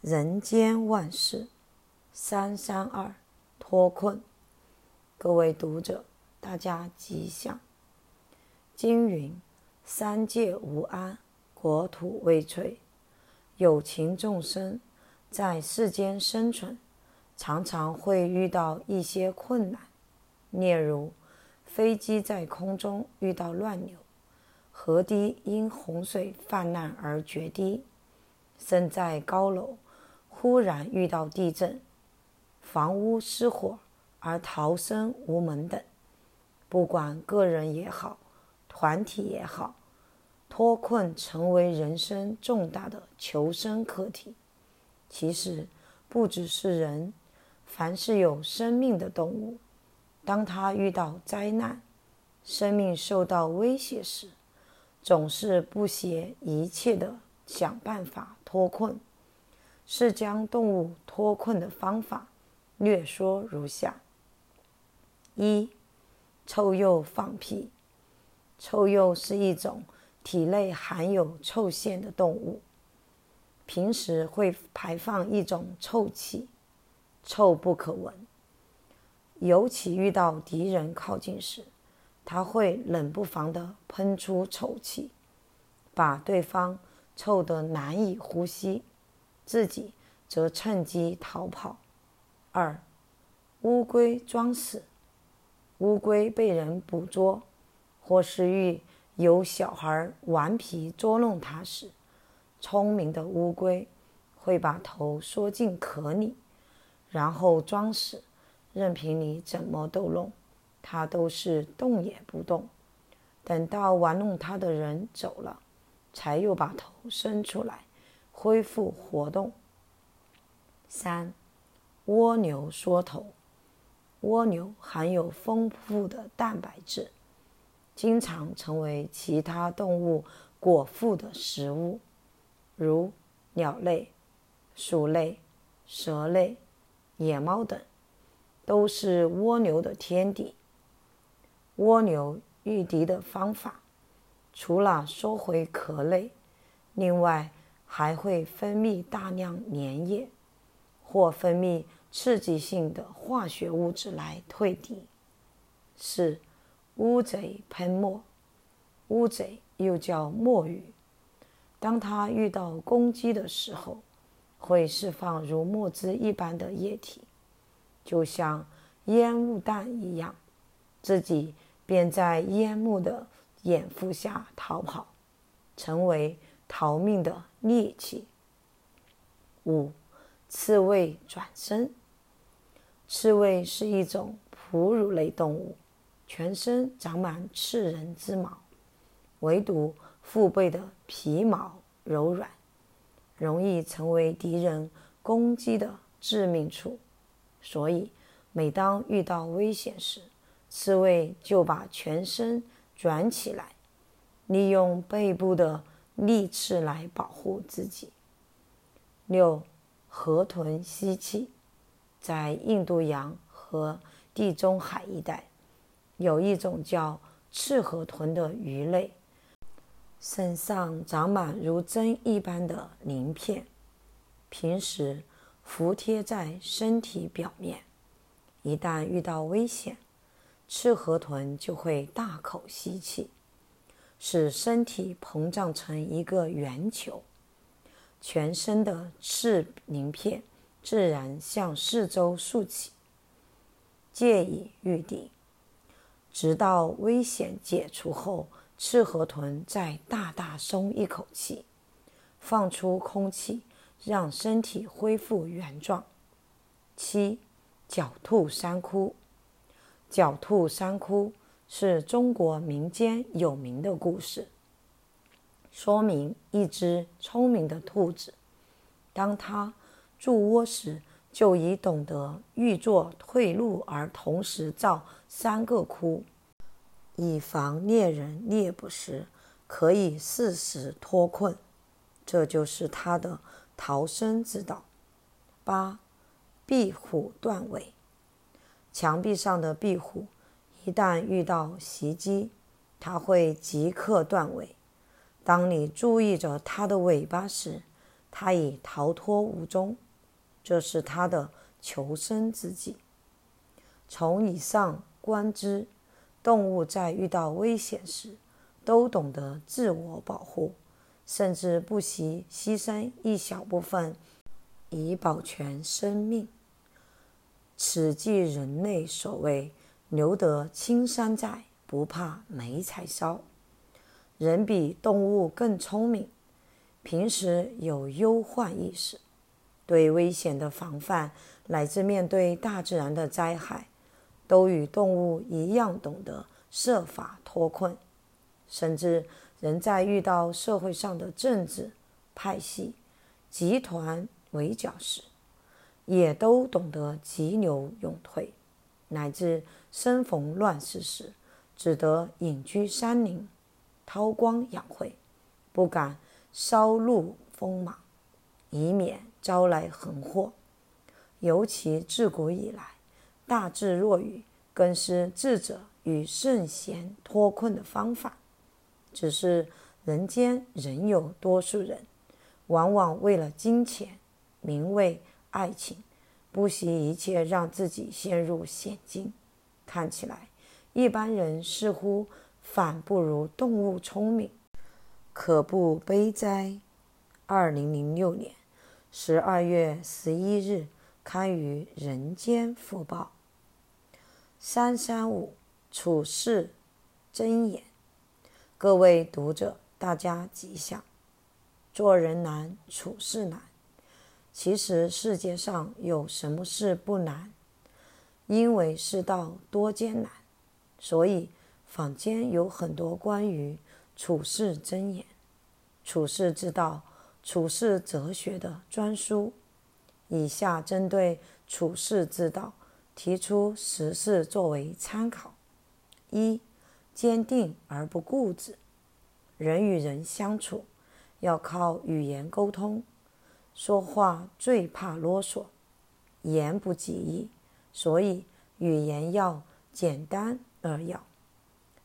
人间万事，三三二，脱困。各位读者，大家吉祥。经云：三界无安，国土未摧。有情众生在世间生存，常常会遇到一些困难，例如飞机在空中遇到乱流，河堤因洪水泛滥而决堤，身在高楼。忽然遇到地震，房屋失火而逃生无门等，不管个人也好，团体也好，脱困成为人生重大的求生课题。其实不只是人，凡是有生命的动物，当它遇到灾难、生命受到威胁时，总是不惜一切的想办法脱困。是将动物脱困的方法略说如下：一、臭鼬放屁。臭鼬是一种体内含有臭腺的动物，平时会排放一种臭气，臭不可闻。尤其遇到敌人靠近时，它会冷不防地喷出臭气，把对方臭得难以呼吸。自己则趁机逃跑。二、乌龟装死。乌龟被人捕捉，或是遇有小孩顽皮捉弄它时，聪明的乌龟会把头缩进壳里，然后装死，任凭你怎么逗弄，它都是动也不动。等到玩弄它的人走了，才又把头伸出来。恢复活动。三、蜗牛缩头。蜗牛含有丰富的蛋白质，经常成为其他动物果腹的食物，如鸟类、鼠类、蛇类、野猫等，都是蜗牛的天敌。蜗牛御敌的方法，除了缩回壳内，另外，还会分泌大量粘液，或分泌刺激性的化学物质来退敌。四、乌贼喷墨。乌贼又叫墨鱼，当它遇到攻击的时候，会释放如墨汁一般的液体，就像烟雾弹一样，自己便在烟雾的掩护下逃跑，成为逃命的利器。五、刺猬转身。刺猬是一种哺乳类动物，全身长满刺人之毛，唯独腹背的皮毛柔软，容易成为敌人攻击的致命处。所以，每当遇到危险时，刺猬就把全身卷起来，利用背部的利刺来保护自己。六、河豚吸气，在印度洋和地中海一带，有一种叫赤河豚的鱼类，身上长满如针一般的鳞片，平时服贴在身体表面，一旦遇到危险，赤河豚就会大口吸气。使身体膨胀成一个圆球，全身的刺鳞片自然向四周竖起，借以御敌。直到危险解除后，赤河豚再大大松一口气，放出空气，让身体恢复原状。七、狡兔三窟。狡兔三窟。是中国民间有名的故事，说明一只聪明的兔子，当它筑窝时，就已懂得预作退路，而同时造三个窟，以防猎人猎捕时可以适时脱困。这就是它的逃生之道。八，壁虎断尾，墙壁上的壁虎。一旦遇到袭击，它会即刻断尾。当你注意着它的尾巴时，它已逃脱无踪，这是它的求生之计。从以上观之，动物在遇到危险时，都懂得自我保护，甚至不惜牺牲一小部分以保全生命。此即人类所谓“留得青山在，不怕没柴烧”。人比动物更聪明，平时有忧患意识，对危险的防范乃至面对大自然的灾害，都与动物一样懂得设法脱困。甚至人在遇到社会上的政治派系、集团围剿时，也都懂得急流勇退，乃至生逢乱世时，只得隐居山林，韬光养晦，不敢稍露锋芒，以免招来横祸。尤其自古以来，大智若愚，更是智者与圣贤脱困的方法。只是人间仍有多数人，往往为了金钱、名位、爱情，不惜一切让自己陷入险境。看起来，一般人似乎反不如动物聪明，可不悲哉？二零零六年十二月十一日刊于《人间福报》。三三五处世真言。各位读者，大家吉祥。做人难，处事难。其实世界上有什么事不难？因为世道多艰难，所以坊间有很多关于处世真言、处世之道、处世哲学的专书。以下针对处世之道提出十事作为参考：一。坚定而不固执。人与人相处，要靠语言沟通。说话最怕啰嗦，言不及义，所以语言要简单扼要。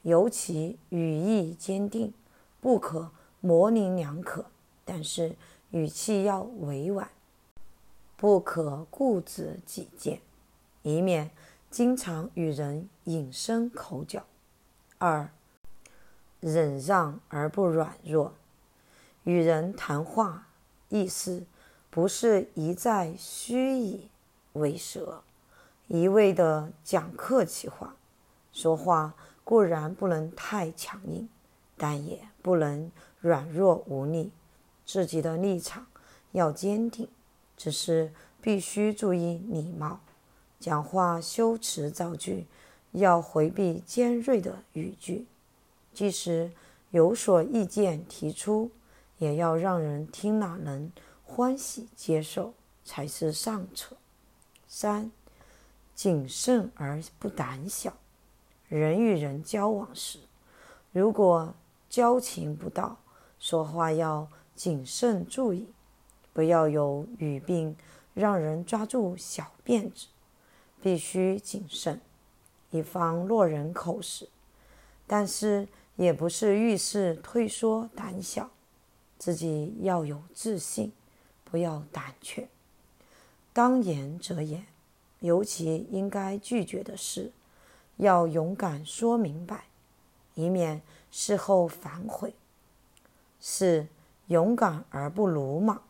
尤其语意坚定，不可模棱两可，但是语气要委婉，不可固执己见，以免经常与人引申口角。二，忍让而不软弱。与人谈话，意思不是一再虚以委蛇，一味的讲客气话。说话固然不能太强硬，但也不能软弱无力。自己的立场要坚定，只是必须注意礼貌，讲话修辞造句。要回避尖锐的语句，即使有所意见提出，也要让人听了能欢喜接受，才是上策。三，谨慎而不胆小。人与人交往时，如果交情不到，说话要谨慎注意，不要有语病，让人抓住小辫子，必须谨慎。以防落人口实，但是也不是遇事退缩胆小，自己要有自信，不要胆怯。当言则言，尤其应该拒绝的事，要勇敢说明白，以免事后反悔。四，勇敢而不鲁莽，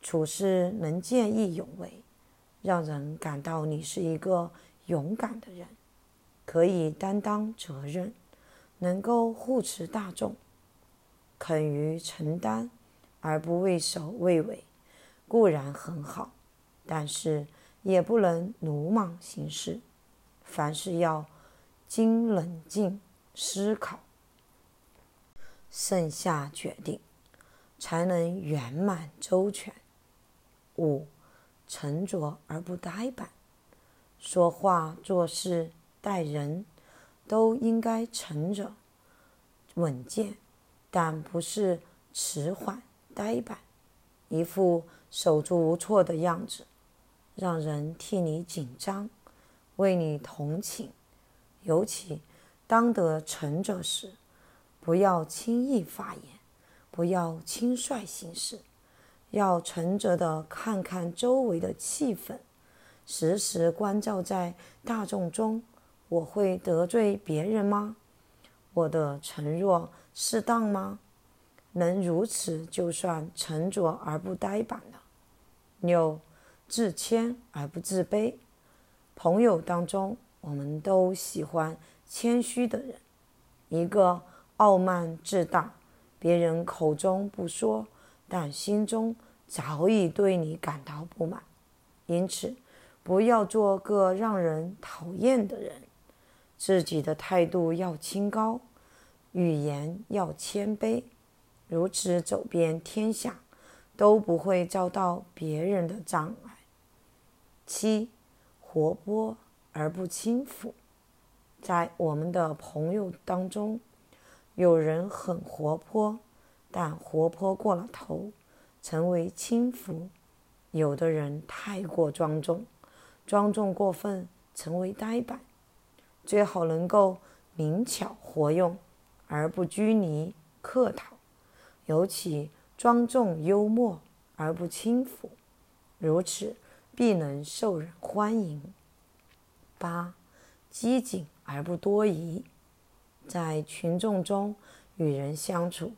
处事能见义勇为，让人感到你是一个。勇敢的人可以担当责任，能够护持大众，肯于承担而不畏首畏尾，固然很好，但是也不能鲁莽行事。凡事要经冷静思考，慎下决定，才能圆满周全。五，沉着而不呆板。说话、做事、待人，都应该沉着、稳健，但不是迟缓、呆板，一副手足无措的样子，让人替你紧张，为你同情。尤其当得沉着时，不要轻易发言，不要轻率行事，要沉着的看看周围的气氛，时时关照在大众中。我会得罪别人吗？我的沉弱适当吗？能如此就算沉着而不呆板了。六，自谦而不自卑。朋友当中，我们都喜欢谦虚的人。一个傲慢自大，别人口中不说，但心中早已对你感到不满。因此，不要做个让人讨厌的人。自己的态度要清高，语言要谦卑，如此走遍天下，都不会遭到别人的障碍。七，活泼而不轻浮。在我们的朋友当中，有人很活泼，但活泼过了头，成为轻浮；有的人太过庄重，庄重过分，成为呆板。最好能够灵巧活用，而不拘泥客套，尤其庄重幽默而不轻浮，如此必能受人欢迎。八，机警。而不多疑，在群众中与人相处，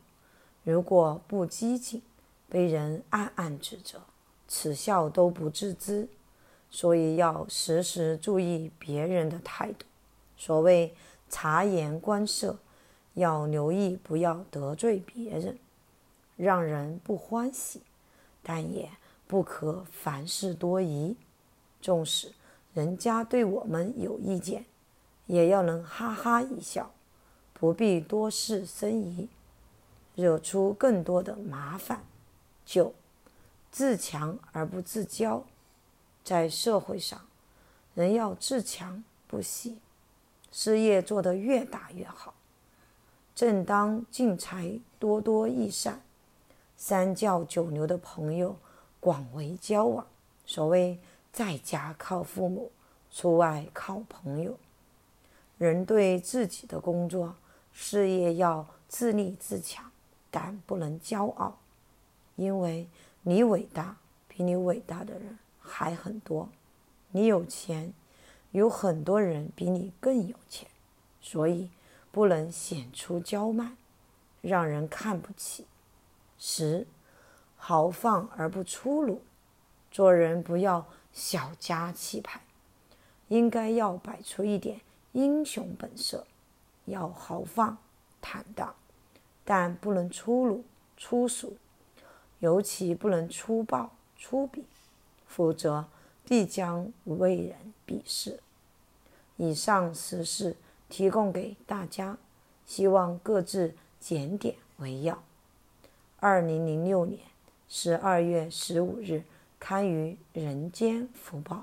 如果不机警，被人暗暗指责、耻笑都不自知，所以要时时注意别人的态度。所谓察言观色，要留意不要得罪别人，让人不欢喜，但也不可凡事多疑。纵使人家对我们有意见，也要能哈哈一笑，不必多事生疑，惹出更多的麻烦。九，自强而不自骄。在社会上，人要自强不息，事业做得越大越好。正当进财多多益善，三教九流的朋友广为交往。所谓在家靠父母，出外靠朋友。人对自己的工作、事业要自立自强，但不能骄傲，因为你伟大，比你伟大的人还很多；你有钱，有很多人比你更有钱，所以不能显出骄慢，让人看不起。十，豪放而不粗鲁，做人不要小家气派，应该要摆出一点。英雄本色，要豪放坦荡，但不能粗鲁粗俗，尤其不能粗暴粗鄙，否则必将为人鄙视。以上十事提供给大家，希望各自检点为要。二零零六年十二月十五日刊于《人间福报》。